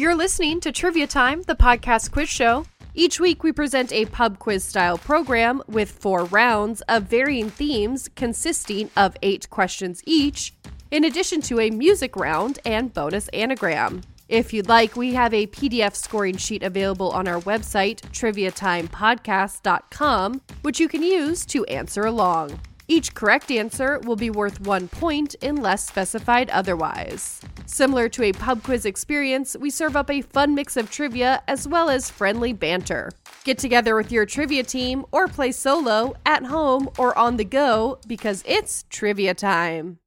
You're listening to Trivia Time, the podcast quiz show. Each week, we present a pub quiz style program with four rounds of varying themes consisting of eight questions each, in addition to a music round and bonus anagram. If you'd like, we have a PDF scoring sheet available on our website, triviatimepodcast.com, which you can use to answer along. Each correct answer will be worth one point unless specified otherwise. Similar to a pub quiz experience, we serve up a fun mix of trivia as well as friendly banter. Get together with your trivia team or play solo, at home, or on the go because it's trivia time.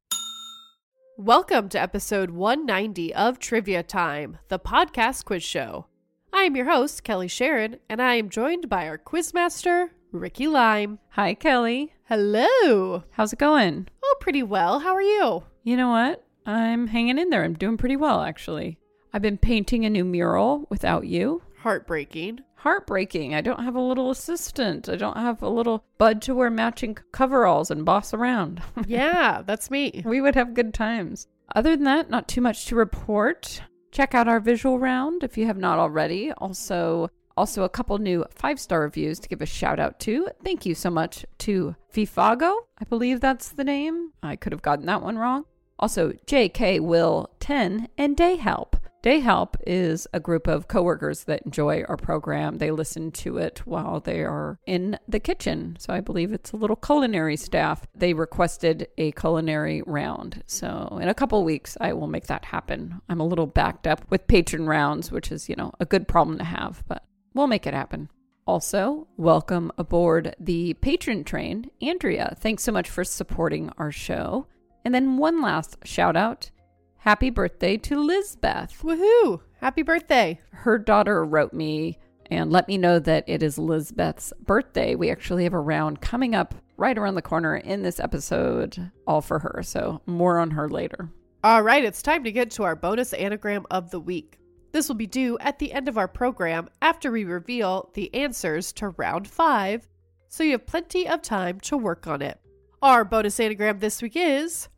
Welcome to episode 190 of Trivia Time, the podcast quiz show. I am your host, Kelly Sharon, and I am joined by our quizmaster, Ricky Lime. Hi, Kelly. Hello. How's it going? Oh, pretty well. How are you? You know what? I'm hanging in there. I'm doing pretty well, actually. I've been painting a new mural without you. Heartbreaking. Heartbreaking. I don't have a little assistant. I don't have a little bud to wear matching coveralls and boss around. yeah, that's me. We would have good times. Other than that, not too much to report. Check out our visual round if you have not already. Also, also, a couple new five star reviews to give a shout out to. Thank you so much to Fifago. I believe that's the name. I could have gotten that one wrong. Also, JK Will 10 and Day Help. Day Help is a group of coworkers that enjoy our program. They listen to it while they are in the kitchen. So I believe it's a little culinary staff. They requested a culinary round. So in a couple weeks, I will make that happen. I'm a little backed up with patron rounds, which is, you know, a good problem to have, but We'll make it happen. Also, welcome aboard the patron train, Andrea. Thanks so much for supporting our show. And then one last shout out. Happy birthday to Lizbeth. Woohoo! Happy birthday. Her daughter wrote me and let me know that it is Lizbeth's birthday. We actually have a round coming up right around the corner in this episode, all for her. So, more on her later. All right, it's time to get to our bonus anagram of the week. This will be due at the end of our program after we reveal the answers to round five, so you have plenty of time to work on it. Our bonus anagram this week is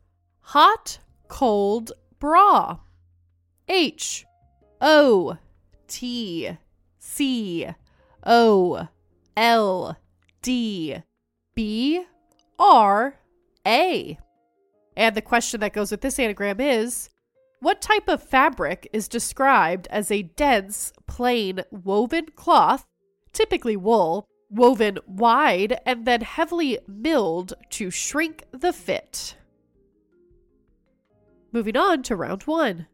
hot, cold bra. H O T C O L D B R A. And the question that goes with this anagram is what type of fabric is described as a dense, plain, woven cloth, typically wool, woven wide and then heavily milled to shrink the fit? Moving on to round one.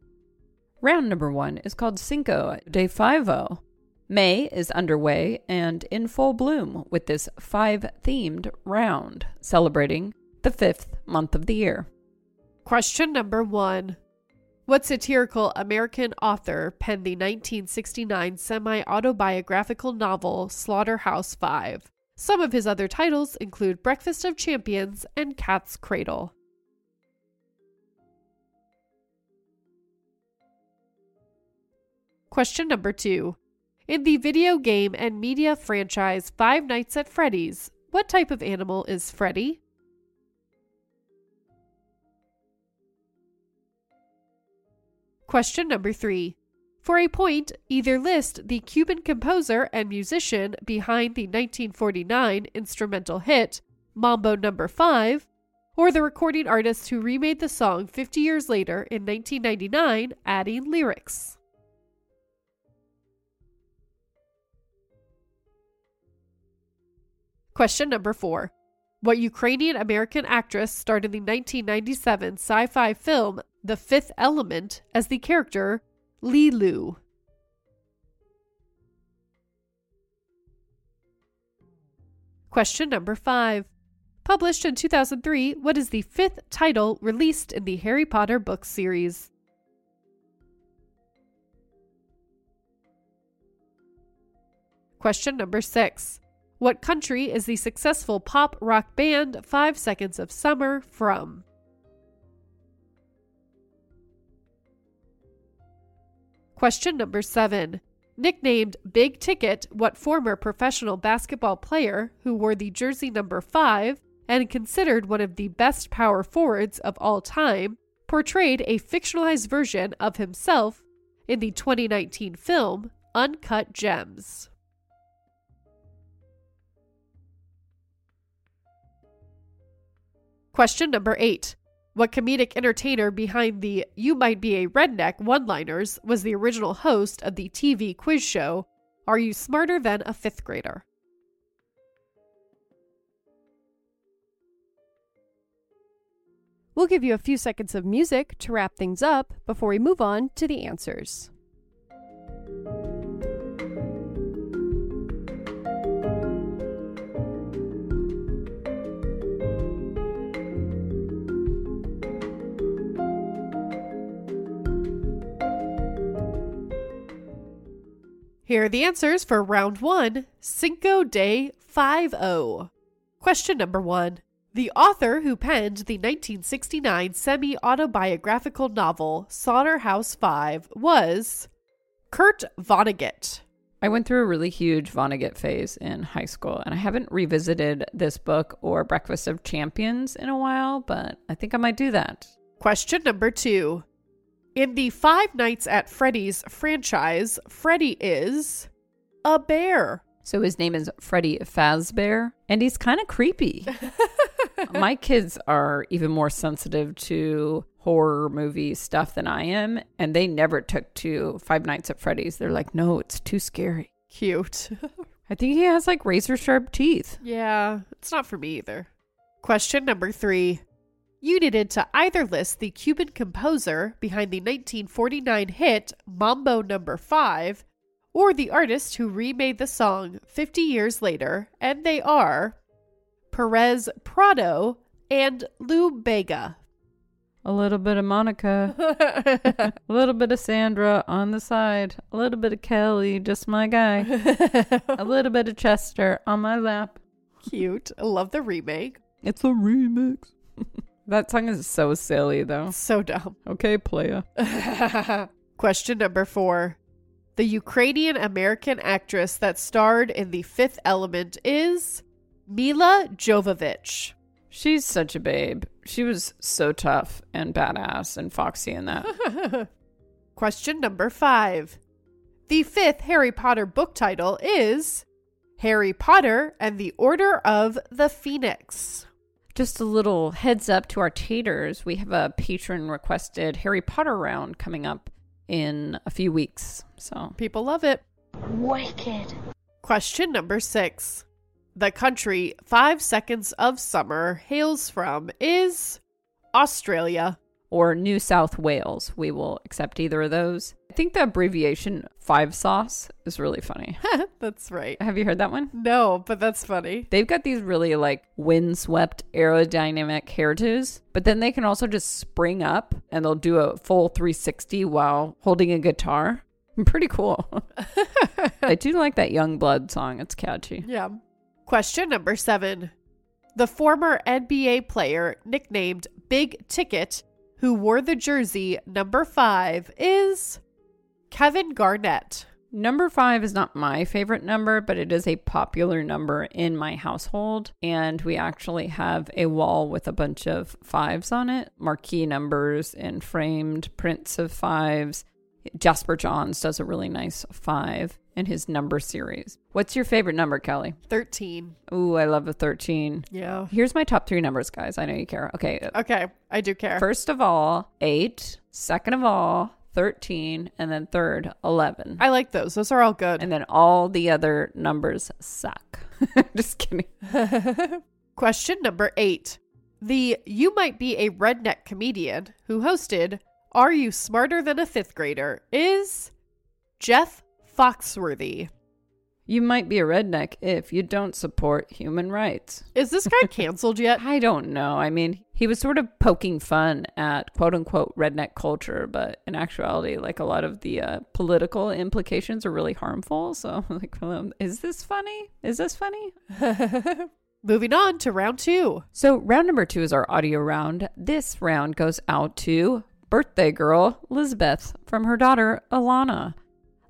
Round number one is called Cinco de Fivo. May is underway and in full bloom with this five themed round, celebrating the fifth month of the year. Question number one what satirical American author penned the 1969 semi autobiographical novel Slaughterhouse Five? Some of his other titles include Breakfast of Champions and Cat's Cradle. Question number two. In the video game and media franchise Five Nights at Freddy's, what type of animal is Freddy? Question number three. For a point, either list the Cuban composer and musician behind the 1949 instrumental hit Mambo Number no. 5, or the recording artist who remade the song 50 years later in 1999, adding lyrics. Question number four. What Ukrainian American actress starred in the 1997 sci fi film The Fifth Element as the character Leeloo. Question number five. Published in 2003, what is the fifth title released in the Harry Potter book series? Question number six. What country is the successful pop rock band Five Seconds of Summer from? Question number seven. Nicknamed Big Ticket, what former professional basketball player who wore the jersey number 5 and considered one of the best power forwards of all time portrayed a fictionalized version of himself in the 2019 film Uncut Gems? Question number eight. What comedic entertainer behind the You Might Be a Redneck one liners was the original host of the TV quiz show Are You Smarter Than a Fifth Grader? We'll give you a few seconds of music to wrap things up before we move on to the answers. Here are the answers for round one Cinco de Five O. Question number one. The author who penned the 1969 semi autobiographical novel Slaughterhouse Five was Kurt Vonnegut. I went through a really huge Vonnegut phase in high school, and I haven't revisited this book or Breakfast of Champions in a while, but I think I might do that. Question number two. In the Five Nights at Freddy's franchise, Freddy is a bear. So his name is Freddy Fazbear, and he's kind of creepy. My kids are even more sensitive to horror movie stuff than I am, and they never took to Five Nights at Freddy's. They're like, no, it's too scary. Cute. I think he has like razor sharp teeth. yeah, it's not for me either. Question number three. You needed to either list the Cuban composer behind the 1949 hit Mambo Number 5 or the artist who remade the song 50 years later, and they are Perez Prado and Lou Bega. A little bit of Monica, a little bit of Sandra on the side, a little bit of Kelly, just my guy, a little bit of Chester on my lap. Cute. I love the remake. It's a remix. that song is so silly, though. So dumb. Okay, playa. Question number four. The Ukrainian American actress that starred in The Fifth Element is Milla Jovovich. She's such a babe. She was so tough and badass and foxy in that. Question number five. The fifth Harry Potter book title is Harry Potter and the Order of the Phoenix. Just a little heads up to our taters. We have a patron requested Harry Potter round coming up in a few weeks. So People love it. Wicked. Question number six. The country Five Seconds of Summer hails from is Australia. Or New South Wales. We will accept either of those. I think the abbreviation five sauce is really funny. that's right. Have you heard that one? No, but that's funny. They've got these really like windswept aerodynamic hairdos, but then they can also just spring up and they'll do a full 360 while holding a guitar. Pretty cool. I do like that Young Blood song. It's catchy. Yeah. Question number seven. The former NBA player nicknamed Big Ticket, who wore the jersey number five, is Kevin Garnett. Number five is not my favorite number, but it is a popular number in my household. And we actually have a wall with a bunch of fives on it, marquee numbers and framed prints of fives. Jasper Johns does a really nice five in his number series. What's your favorite number, Kelly? 13. Ooh, I love a 13. Yeah. Here's my top three numbers, guys. I know you care. Okay. Okay, I do care. First of all, eight. Second of all, 13. And then third, 11. I like those. Those are all good. and then all the other numbers suck. Just kidding. Question number eight. The You Might Be a Redneck comedian who hosted Are You Smarter Than a Fifth Grader is Jeff Foxworthy. You might be a redneck if you don't support human rights. Is this guy canceled yet? I don't know. I mean, he was sort of poking fun at quote unquote redneck culture, but in actuality, like a lot of the uh, political implications are really harmful. So, like, well, is this funny? Is this funny? Moving on to round two. So, round number two is our audio round. This round goes out to birthday girl Lisbeth from her daughter Alana.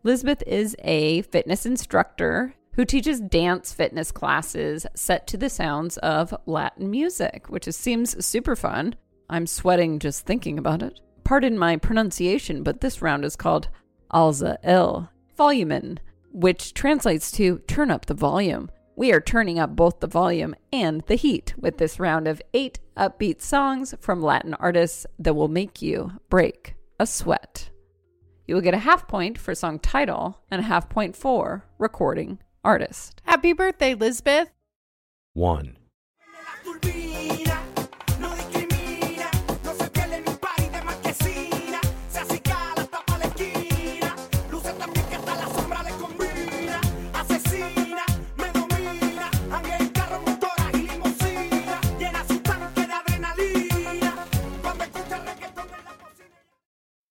Lisbeth is a fitness instructor who teaches dance fitness classes set to the sounds of Latin music, which is, seems super fun. I'm sweating just thinking about it. Pardon my pronunciation, but this round is called Alza el volumen, which translates to turn up the volume. We are turning up both the volume and the heat with this round of eight upbeat songs from Latin artists that will make you break a sweat. You will get a half point for song title and a half point for recording artist. Happy birthday, Lisbeth. 1,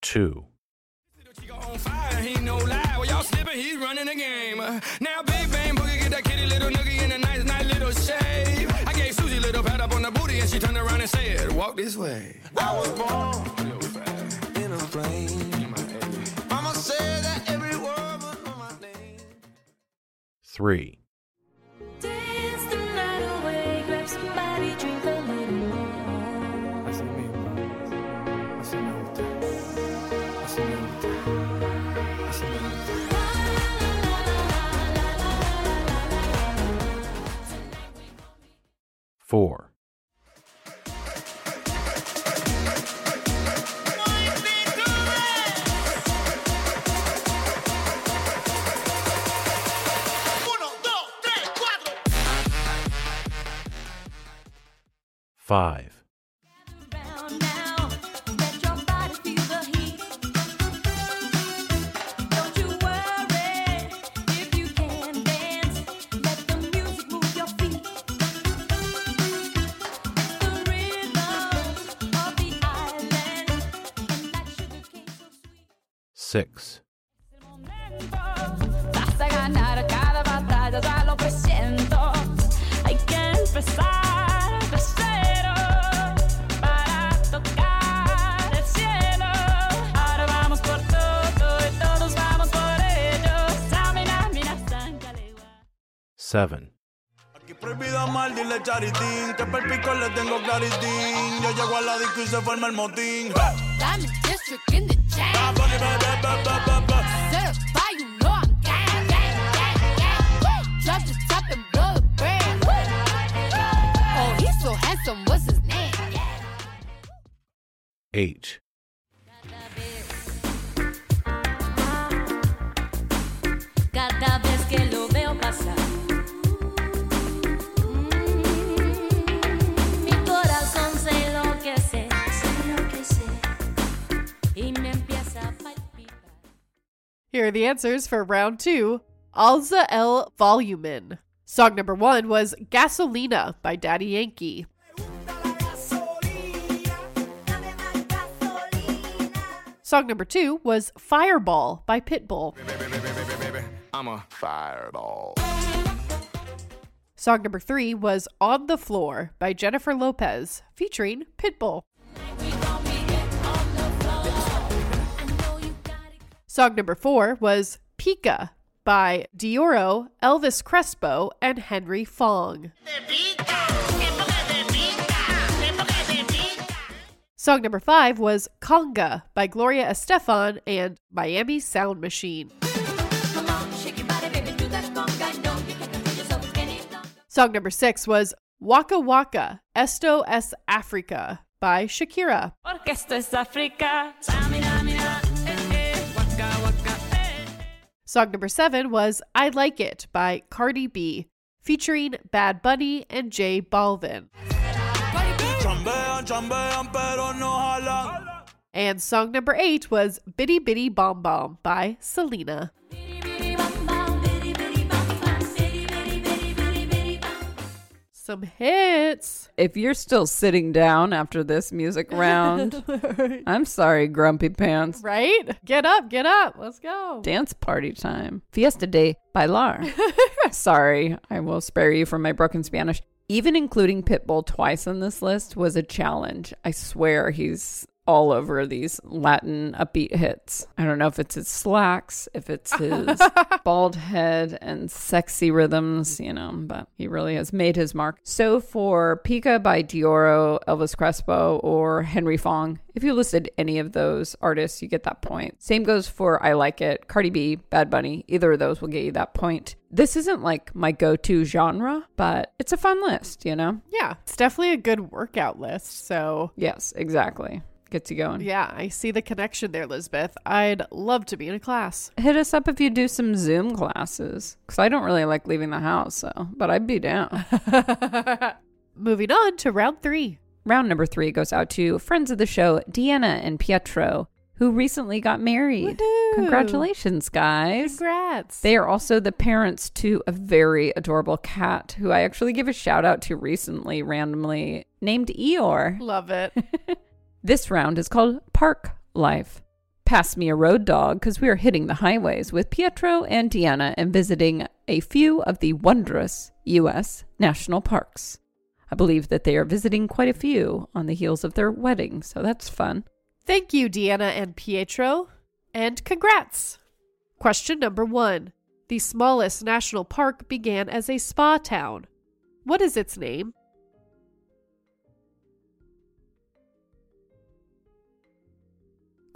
turbina, Well, he's running the game. Now, Big Bang Boogie get that kitty little noogie in a nice, nice little shave. I gave Susie a little pat up on the booty, and she turned around and said, "Walk this way." I was born in a plane. Mama said that every word was on my name. 3, 4, Uno, 7, Aquí prohibido amar, dile charitín. Que per pico le tengo claritín. Yo llego a la disco y se forma el motín. Diamond District in the jam. Ah. Certified, you know I'm gang, gang, gang, gang. Woo! Jump the top and blow the brand. Oh, he's so handsome, what's his name? Yeah. Here are the answers for round two Alza el Volumen. Song number one was Gasolina by Daddy Yankee. Song number two was Fireball by Pitbull. I'm a fireball. Song number three was On the Floor by Jennifer Lopez, featuring Pitbull. Song number four was Pica by Deorro, Elvis Crespo, and Henry Fong. Song number five was Conga by Gloria Estefan and Miami Sound Machine. Song number six was Waka Waka, Esto es Africa by Shakira. Es África. Song number seven was I Like It by Cardi B, featuring Bad Bunny and J Balvin. And song number eight was Bidi Bidi Bom Bom by Selena. Some hits. If you're still sitting down after this music round, I'm sorry, Grumpy Pants. Right? Get up, get up. Let's go. Dance party time. Fiesta de bailar. sorry, I will spare you from my broken Spanish. Even including Pitbull twice on this list was a challenge. I swear he's all over these Latin upbeat hits. I don't know if it's his slacks, if it's his bald head and sexy rhythms, you know, but he really has made his mark. So for Pica by Deorro, Elvis Crespo, or Henry Fong, if you listed any of those artists, you get that point. Same goes for I Like It, Cardi B, Bad Bunny. Either of those will get you that point. This isn't like my go to genre, but it's a fun list, you know? Yeah, it's definitely a good workout list. So, Yes, exactly. Gets you going. yeah, I see the connection there, Elizabeth. I'd love to be in a class. Hit us up if you do some Zoom classes, because I don't really like leaving the house, so, but I'd be down. Moving on to round three. Round number three goes out to friends of the show, Deanna and Pietro, who recently got married. Woohoo! Congratulations, guys. Congrats. They are also the parents to a very adorable cat who I actually gave a shout out to recently, randomly named Eeyore. Love it. This round is called Park Life. Pass me a road dog because we are hitting the highways with Pietro and Deanna and visiting a few of the wondrous U.S. national parks. I believe that they are visiting quite a few on the heels of their wedding, so that's fun. Thank you, Deanna and Pietro. And congrats. Question number one. The smallest national park began as a spa town. What is its name?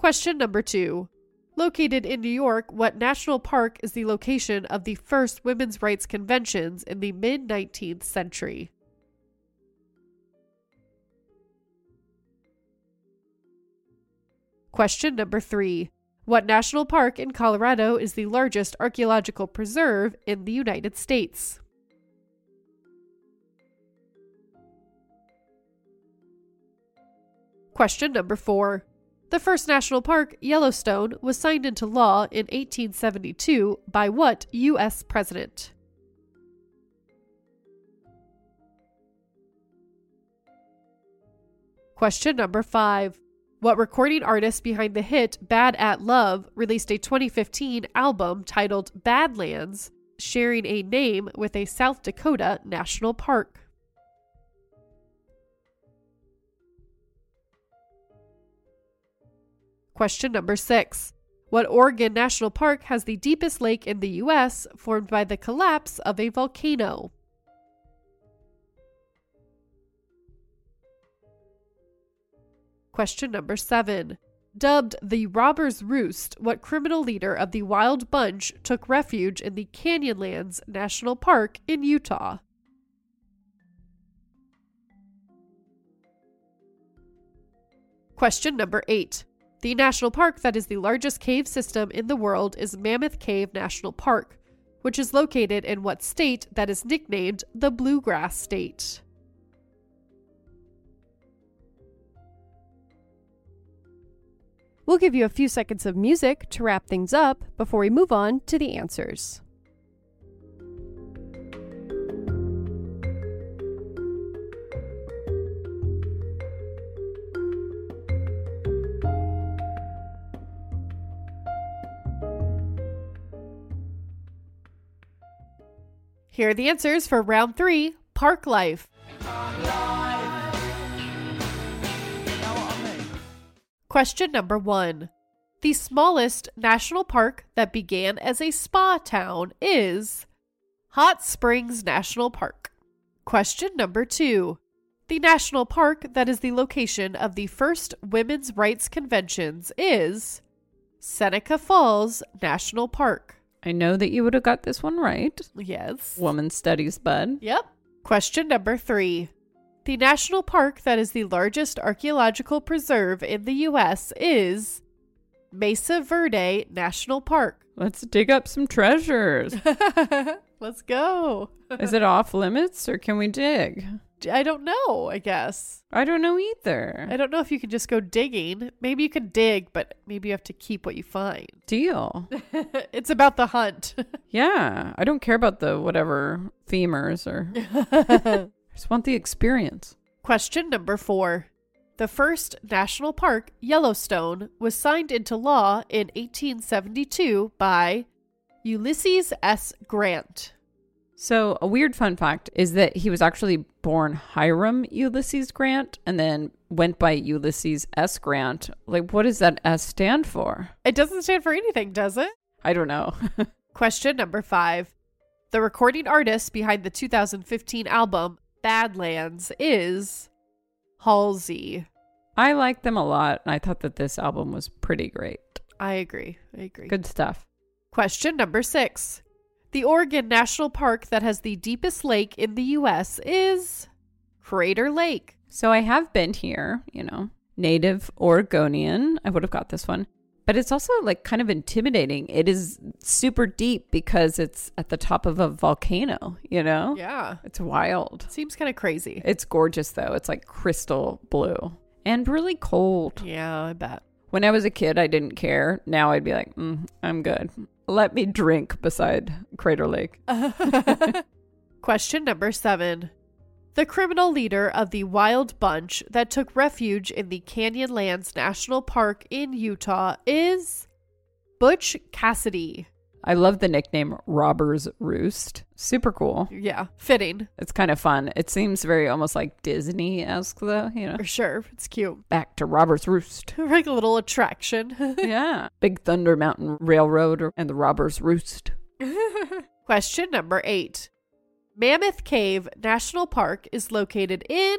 Question number two. Located in New York, what national park is the location of the first women's rights conventions in the mid 19th century? Question number three. What national park in Colorado is the largest archaeological preserve in the United States? Question number four. The first national park, Yellowstone, was signed into law in 1872 by what U.S. president? Question number five. What recording artist behind the hit Bad at Love released a 2015 album titled Badlands, sharing a name with a South Dakota national park? Question number six. What Oregon National Park has the deepest lake in the U.S., formed by the collapse of a volcano? Question number seven. Dubbed the Robber's Roost, what criminal leader of the Wild Bunch took refuge in the Canyonlands National Park in Utah? Question number eight. The national park that is the largest cave system in the world is Mammoth Cave National Park, which is located in what state that is nicknamed the Bluegrass State? We'll give you a few seconds of music to wrap things up before we move on to the answers. Here are the answers for round three Park Life. Question number one. The smallest national park that began as a spa town is Hot Springs National Park. Question number two. The national park that is the location of the first women's rights conventions is Seneca Falls National Park. I know that you would have got this one right. Yes. Woman studies, bud. Yep. Question number three. The national park that is the largest archaeological preserve in the U.S. is Mesa Verde National Park. Let's dig up some treasures. Let's go. Is it off limits or can we dig? I don't know, I guess. I don't know either. I don't know if you can just go digging. Maybe you can dig, but maybe you have to keep what you find. Deal. it's about the hunt. Yeah, I don't care about the whatever femurs or. I just want the experience. Question number four. The first national park, Yellowstone, was signed into law in 1872 by Ulysses S. Grant. So, a weird fun fact is that he was actually born Hiram Ulysses Grant and then went by Ulysses S. Grant. Like, what does that S stand for? It doesn't stand for anything, does it? I don't know. Question number five. The recording artist behind the 2015 album Badlands is Halsey. I like them a lot, and I thought that this album was pretty great. I agree. I agree. Good stuff. Question number six. The Oregon National Park that has the deepest lake in the U.S. is Crater Lake. So, I have been here, you know, native Oregonian. I would have got this one. But it's also like kind of intimidating. It is super deep because it's at the top of a volcano, you know? Yeah. It's wild. Seems kind of crazy. It's gorgeous though. It's like crystal blue and really cold. Yeah, I bet. When I was a kid, I didn't care. Now I'd be like, mm, I'm good. Let me drink beside Crater Lake. Question number seven. The criminal leader of the Wild Bunch that took refuge in the Canyonlands National Park in Utah is Butch Cassidy. I love the nickname Robber's Roost. Super cool. Yeah, fitting. It's kind of fun. It seems very almost like Disney esque, though, you know. For sure. It's cute. Back to Robber's Roost. like a little attraction. yeah. Big Thunder Mountain Railroad and the Robber's Roost. Question number eight. Mammoth Cave National Park is located in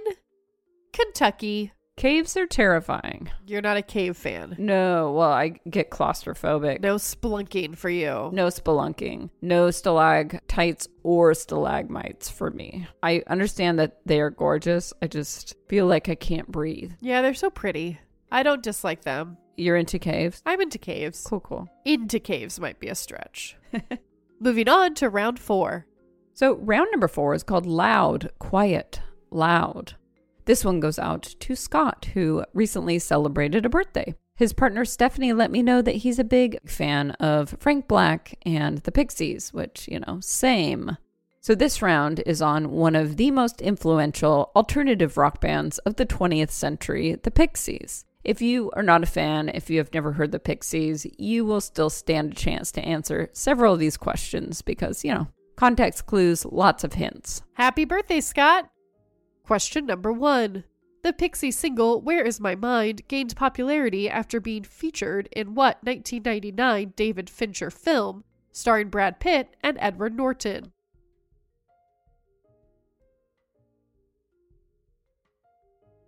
Kentucky. Caves are terrifying. You're not a cave fan. No, well, I get claustrophobic. No splunking for you. No spelunking. No stalactites or stalagmites for me. I understand that they are gorgeous. I just feel like I can't breathe. Yeah, they're so pretty. I don't dislike them. You're into caves? I'm into caves. Cool, cool. Into caves might be a stretch. Moving on to round four. So, round number four is called Loud, Quiet, Loud. This one goes out to Scott, who recently celebrated a birthday. His partner Stephanie let me know that he's a big fan of Frank Black and the Pixies, which, you know, same. So, this round is on one of the most influential alternative rock bands of the 20th century, the Pixies. If you are not a fan, if you have never heard the Pixies, you will still stand a chance to answer several of these questions because, you know, context clues, lots of hints. Happy birthday, Scott! Question number one. The Pixie single Where Is My Mind gained popularity after being featured in what 1999 David Fincher film starring Brad Pitt and Edward Norton?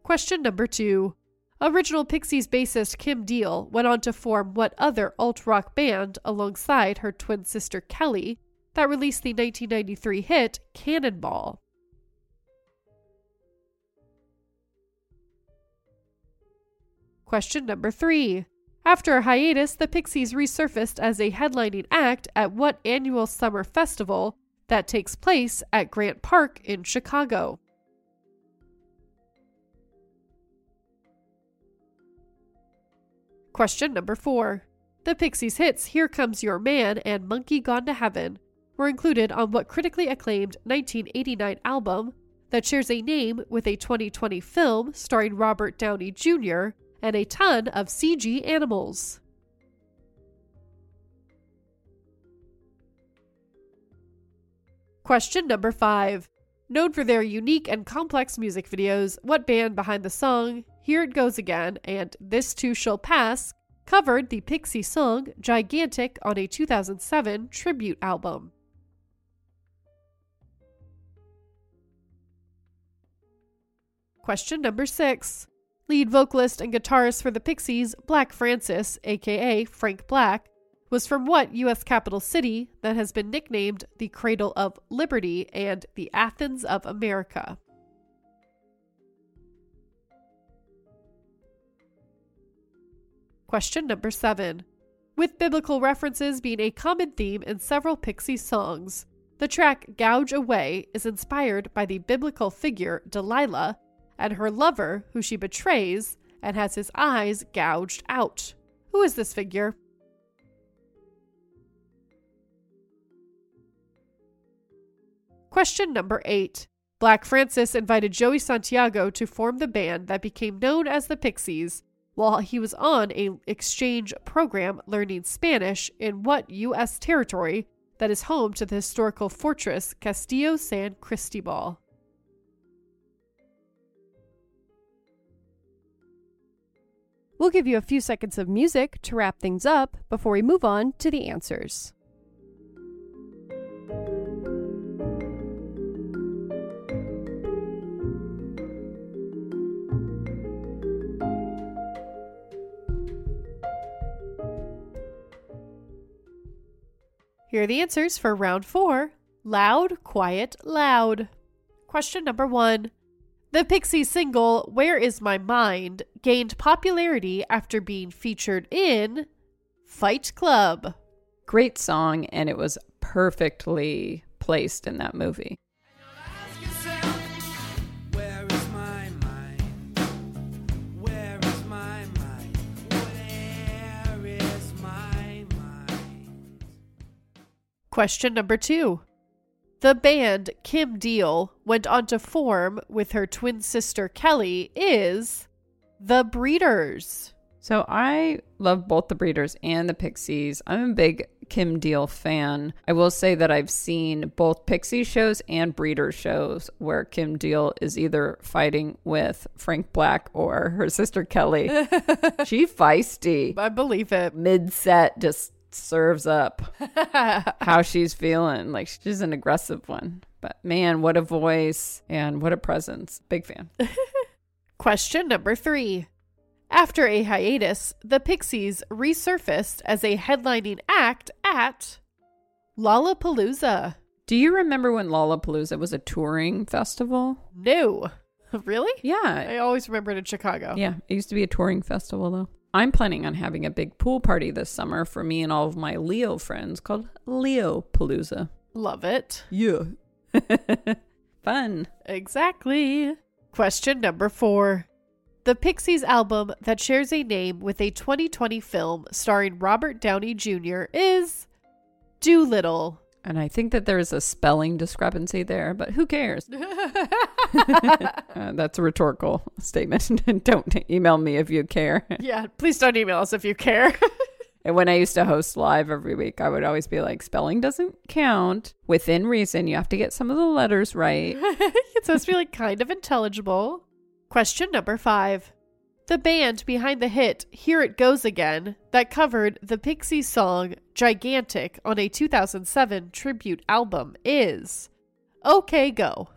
Question number two. Original Pixies bassist Kim Deal went on to form what other alt rock band alongside her twin sister Kelly that released the 1993 hit Cannonball? Question number three. After a hiatus, the Pixies resurfaced as a headlining act at what annual summer festival that takes place at Grant Park in Chicago? Question number four. The Pixies' hits Here Comes Your Man and Monkey Gone to Heaven were included on what critically acclaimed 1989 album that shares a name with a 2020 film starring Robert Downey Jr. and a ton of CG animals. Question number five. Known for their unique and complex music videos, what band behind the song Here It Goes Again and This Too Shall Pass covered the Pixie song Gigantic on a 2007 tribute album? Question number six. Lead vocalist and guitarist for the Pixies, Black Francis, aka Frank Black, was from what U.S. capital city that has been nicknamed the Cradle of Liberty and the Athens of America? Question number seven. With biblical references being a common theme in several Pixie songs, the track Gouge Away is inspired by the biblical figure Delilah and her lover, who she betrays and has his eyes gouged out. Who is this figure? Question number eight. Black Francis invited Joey Santiago to form the band that became known as the Pixies while he was on a exchange program learning Spanish in what U.S. territory that is home to the historical fortress Castillo San Cristobal. We'll give you a few seconds of music to wrap things up before we move on to the answers. Here are the answers for round four Loud, Quiet, Loud. Question number one The Pixie single Where Is My Mind gained popularity after being featured in Fight Club. Great song, and it was perfectly placed in that movie. Ask yourself, where is my mind? Where is my mind? Where is my mind? Question number two. The band Kim Deal went on to form with her twin sister Kelly is The Breeders. So I love both the Breeders and the Pixies. I'm a big Kim Deal fan. I will say that I've seen both Pixie shows and Breeder shows where Kim Deal is either fighting with Frank Black or her sister Kelly. she feisty. I believe it. Mid set just serves up how she's feeling. Like she's an aggressive one. But man, what a voice and what a presence. Big fan. Question number three. After a hiatus, the Pixies resurfaced as a headlining act at Lollapalooza. Do you remember when Lollapalooza was a touring festival? No. Really? Yeah. I always remember it in Chicago. Yeah, it used to be a touring festival though. I'm planning on having a big pool party this summer for me and all of my Leo friends called Leo Palooza. Love it. Yeah. Fun. Exactly. Question number four. The Pixies album that shares a name with a 2020 film starring Robert Downey Jr. is Doolittle. And I think that there is a spelling discrepancy there, but who cares? Uh, that's a rhetorical statement. Don't email me if you care. yeah, please don't email us if you care. And when I used to host live every week, I would always be like, spelling doesn't count. Within reason, you have to get some of the letters right. it's supposed to be like kind of intelligible. Question number five. The band behind the hit Here It Goes Again that covered the Pixies song Gigantic on a 2007 tribute album is OK Go.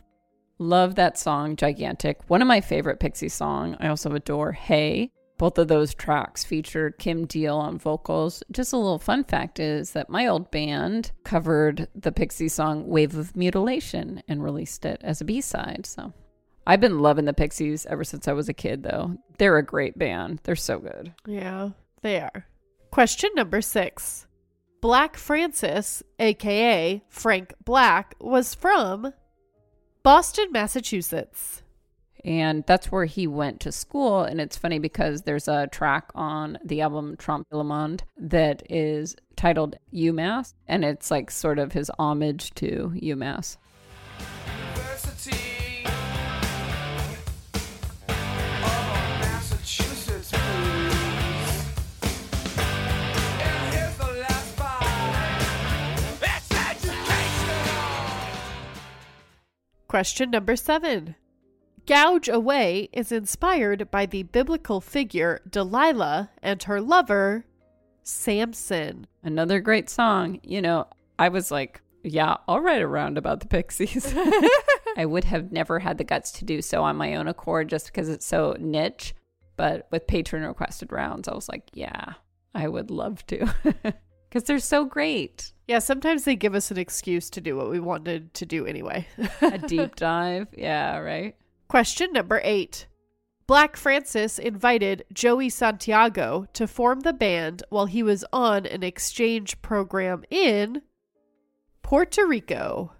Love that song, Gigantic. One of my favorite Pixie song. I also adore Hey. Both of those tracks featured Kim Deal on vocals. Just a little fun fact is that my old band covered the Pixie song Wave of Mutilation and released it as a B-side. So I've been loving the Pixies ever since I was a kid though. They're a great band. They're so good. Yeah, they are. Question number six. Black Francis, aka Frank Black, was from Boston, Massachusetts. And that's where he went to school. And it's funny because there's a track on the album Trompe Le Monde that is titled UMass. And it's like sort of his homage to UMass. Question number seven. Gouge Away is inspired by the biblical figure Delilah and her lover, Samson. Another great song. You know, I was like, yeah, I'll write a round about the Pixies. I would have never had the guts to do so on my own accord just because it's so niche. But with patron requested rounds, I was like, yeah, I would love to because they're so great. Yeah, sometimes they give us an excuse to do what we wanted to do anyway. A deep dive. Yeah, right. Question number eight. Black Francis invited Joey Santiago to form the band while he was on an exchange program in Puerto Rico.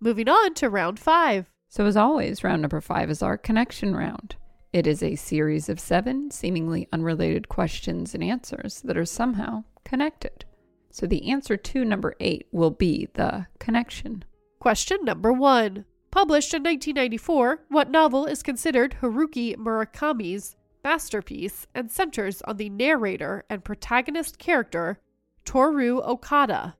Moving on to round five. So, as always, round number five is our connection round. It is a series of seven seemingly unrelated questions and answers that are somehow connected. So the answer to number eight will be the connection. Question number one. Published in 1994, what novel is considered Haruki Murakami's masterpiece and centers on the narrator and protagonist character Toru Okada?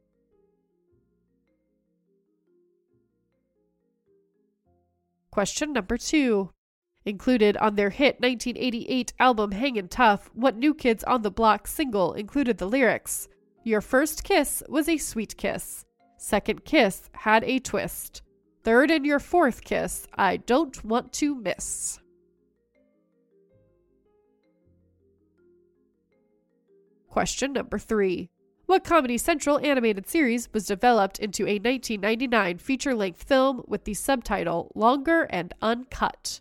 Question number two. Included on their hit 1988 album Hangin' Tough, what New Kids on the Block single included the lyrics your first kiss was a sweet kiss. Second kiss had a twist. Third and your fourth kiss, I don't want to miss. Question number three. What Comedy Central animated series was developed into a 1999 feature length film with the subtitle Longer and Uncut?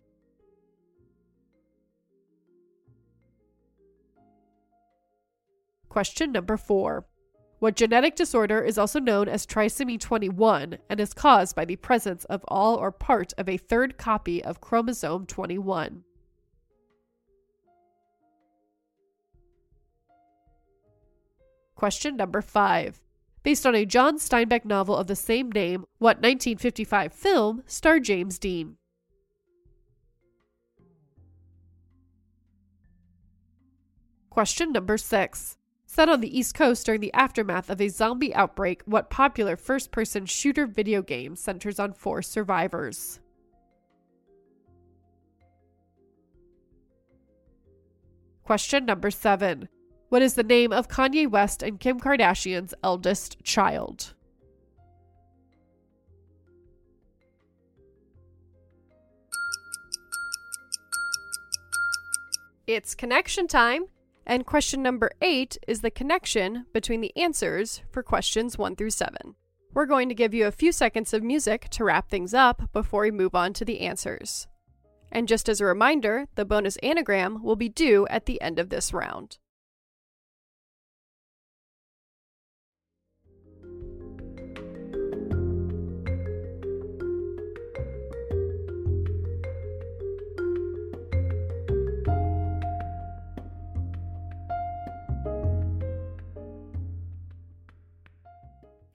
Question number four. What genetic disorder is also known as trisomy 21 and is caused by the presence of all or part of a third copy of chromosome 21? Question number five. Based on a John Steinbeck novel of the same name, what 1955 film starred James Dean? Question number six. Set on the East Coast during the aftermath of a zombie outbreak, what popular first person shooter video game centers on four survivors? Question number seven. What is the name of Kanye West and Kim Kardashian's eldest child? It's connection time, and question number eight is the connection between the answers for questions one through seven. We're going to give you a few seconds of music to wrap things up before we move on to the answers. And just as a reminder, the bonus anagram will be due at the end of this round.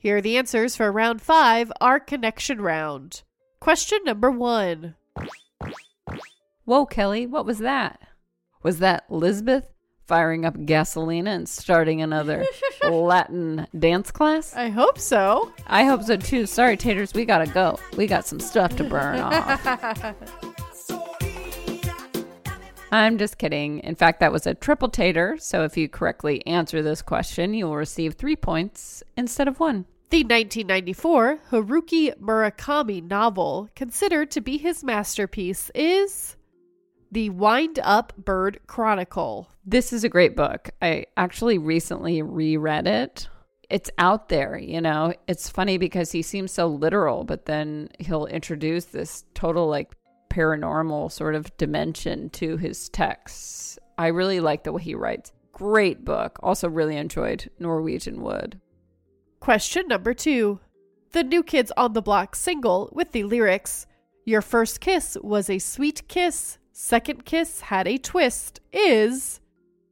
Here are the answers for round five, our connection round. Question number one. Whoa, Kelly, what was that? Was that Lisbeth firing up gasolina and starting another Latin dance class? I hope so. I hope so too. Sorry, Taters, we gotta go. We got some stuff to burn off. I'm just kidding. In fact, that was a triple tater. So if you correctly answer this question, you will receive three points instead of one. The 1994 Haruki Murakami novel, considered to be his masterpiece, is The Wind Up Bird Chronicle. This is a great book. I actually recently reread it. It's out there, you know. It's funny because he seems so literal, but then he'll introduce this total like paranormal sort of dimension to his texts. I really like the way he writes. Great book. Also, really enjoyed Norwegian Wood. Question number two. The New Kids on the Block single with the lyrics Your first kiss was a sweet kiss, second kiss had a twist is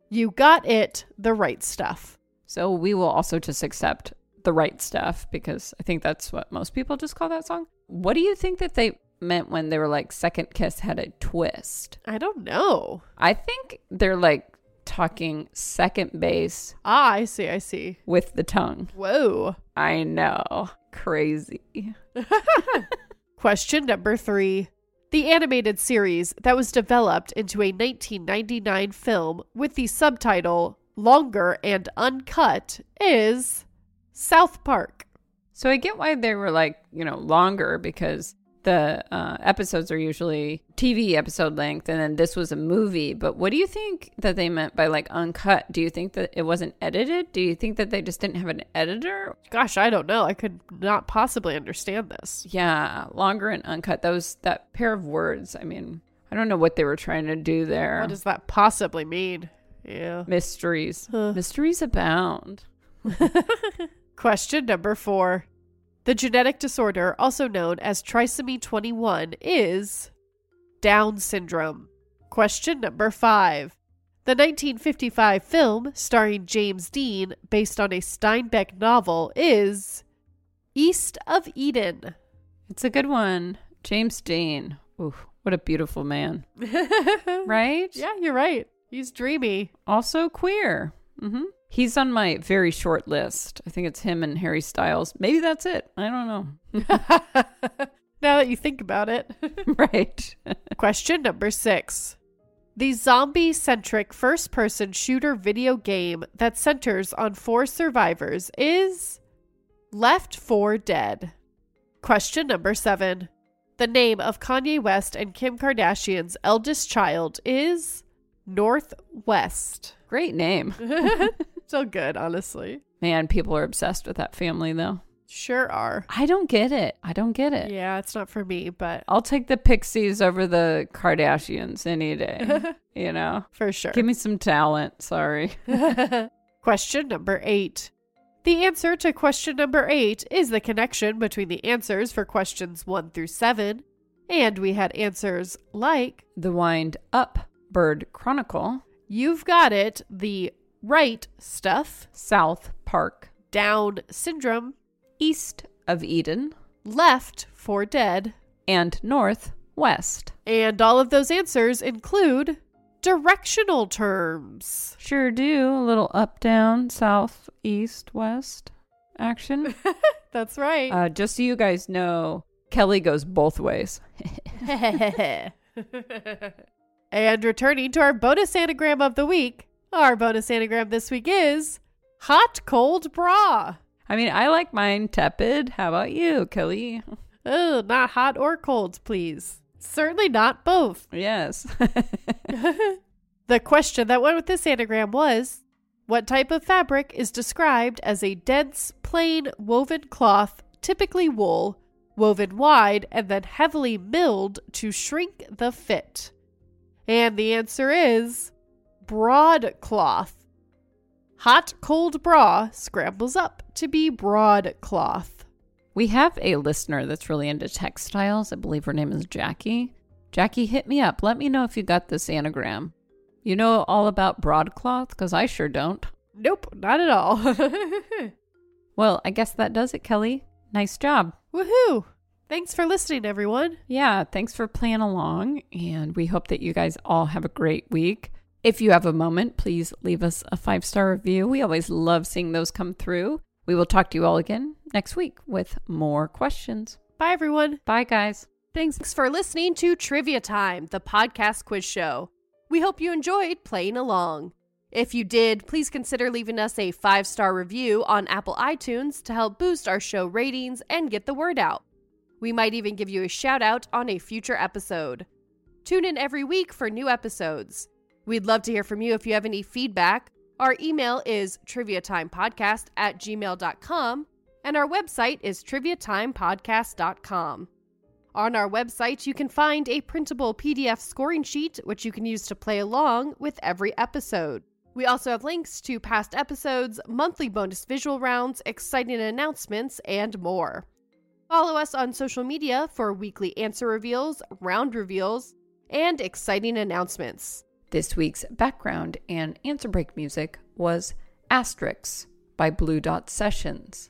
You Got It, the right stuff. So we will also just accept the right stuff because I think that's what most people just call that song. What do you think that they meant when they were like second kiss had a twist? I don't know. I think they're like talking second base Ah, I see, I see. with the tongue. Whoa. I know. Crazy. Question number three. The animated series that was developed into a 1999 film with the subtitle Longer and Uncut is South Park. So I get why they were like, you know, longer because the uh, episodes are usually TV episode length, and then this was a movie. But what do you think that they meant by like uncut? Do you think that it wasn't edited? Do you think that they just didn't have an editor? Gosh, I don't know. I could not possibly understand this. Yeah, longer and uncut. Those that pair of words. I mean, I don't know what they were trying to do there. What does that possibly mean? Yeah. Mysteries. Huh. Mysteries abound. Question number four. The genetic disorder, also known as trisomy 21, is Down syndrome. Question number five. The 1955 film starring James Dean, based on a Steinbeck novel, is East of Eden. It's a good one. James Dean. Ooh, what a beautiful man. Right? Yeah, you're right. He's dreamy. Also queer. hmm He's on my very short list. I think it's him and Harry Styles. Maybe that's it. I don't know. now that you think about it. right. Question number six. The zombie centric first person shooter video game that centers on four survivors is Left 4 Dead. Question number seven. The name of Kanye West and Kim Kardashian's eldest child is North West. Great name. So good, honestly. Man, people are obsessed with that family, though. Sure are. I don't get it. I don't get it. Yeah, it's not for me, but I'll take the Pixies over the Kardashians any day. you know, for sure. give me some talent. Sorry. question number eight. The answer to question number eight is the connection between the answers for questions one through seven. And we had answers like The Wind Up Bird Chronicle, You've Got It, the right stuff, South Park, Down syndrome, East of Eden, Left 4 Dead, and North West. and all of those answers include directional terms. Sure do. A little up, down, south, east, west action. That's right. uh, just so you guys know, Kelly goes both ways. and returning to our bonus anagram of the week, our bonus anagram this week is hot cold bra. I mean, I like mine tepid. How about you, Kelly? Oh, not hot or cold, please. Certainly not both. Yes. The question that went with this anagram was What type of fabric is described as a dense, plain woven cloth, typically wool, woven wide and then heavily milled to shrink the fit? And the answer is broadcloth. Hot cold bra scrambles up to be broadcloth. we have a listener that's really into textiles. I believe her name is Jackie. Jackie, hit me up. Let me know if you got this anagram. You know all about broadcloth? Because I sure don't. Nope, not at all. Well, I guess that does it, Kelly. Nice job. Woohoo! Thanks for listening, everyone. Yeah, thanks for playing along, and we hope that you guys all have a great week. If you have a moment, please leave us a five star review. We always love seeing those come through. We will talk to you all again next week with more questions. Bye, everyone. Bye, guys. Thanks for listening to Trivia Time, the podcast quiz show. We hope you enjoyed playing along. If you did, please consider leaving us a five star review on Apple iTunes to help boost our show ratings and get the word out. We might even give you a shout out on a future episode. Tune in every week for new episodes. We'd love to hear from you if you have any feedback. Our email is triviatimepodcast at gmail.com, and our website is triviatimepodcast.com. On our website, you can find a printable PDF scoring sheet, which you can use to play along with every episode. We also have links to past episodes, monthly bonus visual rounds, exciting announcements, and more. Follow us on social media for weekly answer reveals, round reveals, and exciting announcements. This week's background and answer break music was Asterix by Blue Dot Sessions.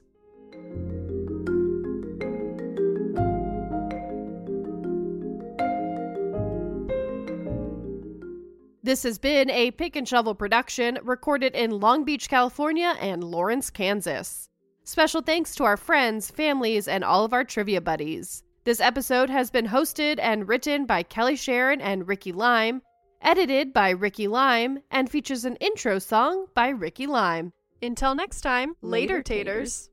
This has been a Pick and Shovel production recorded in Long Beach, California and Lawrence, Kansas. Special thanks to our friends, families, and all of our trivia buddies. This episode has been hosted and written by Kelly Sharon and Ricky Lime, edited by Ricky Lime, and features an intro song by Ricky Lime. Until next time, later, Later, taters. taters.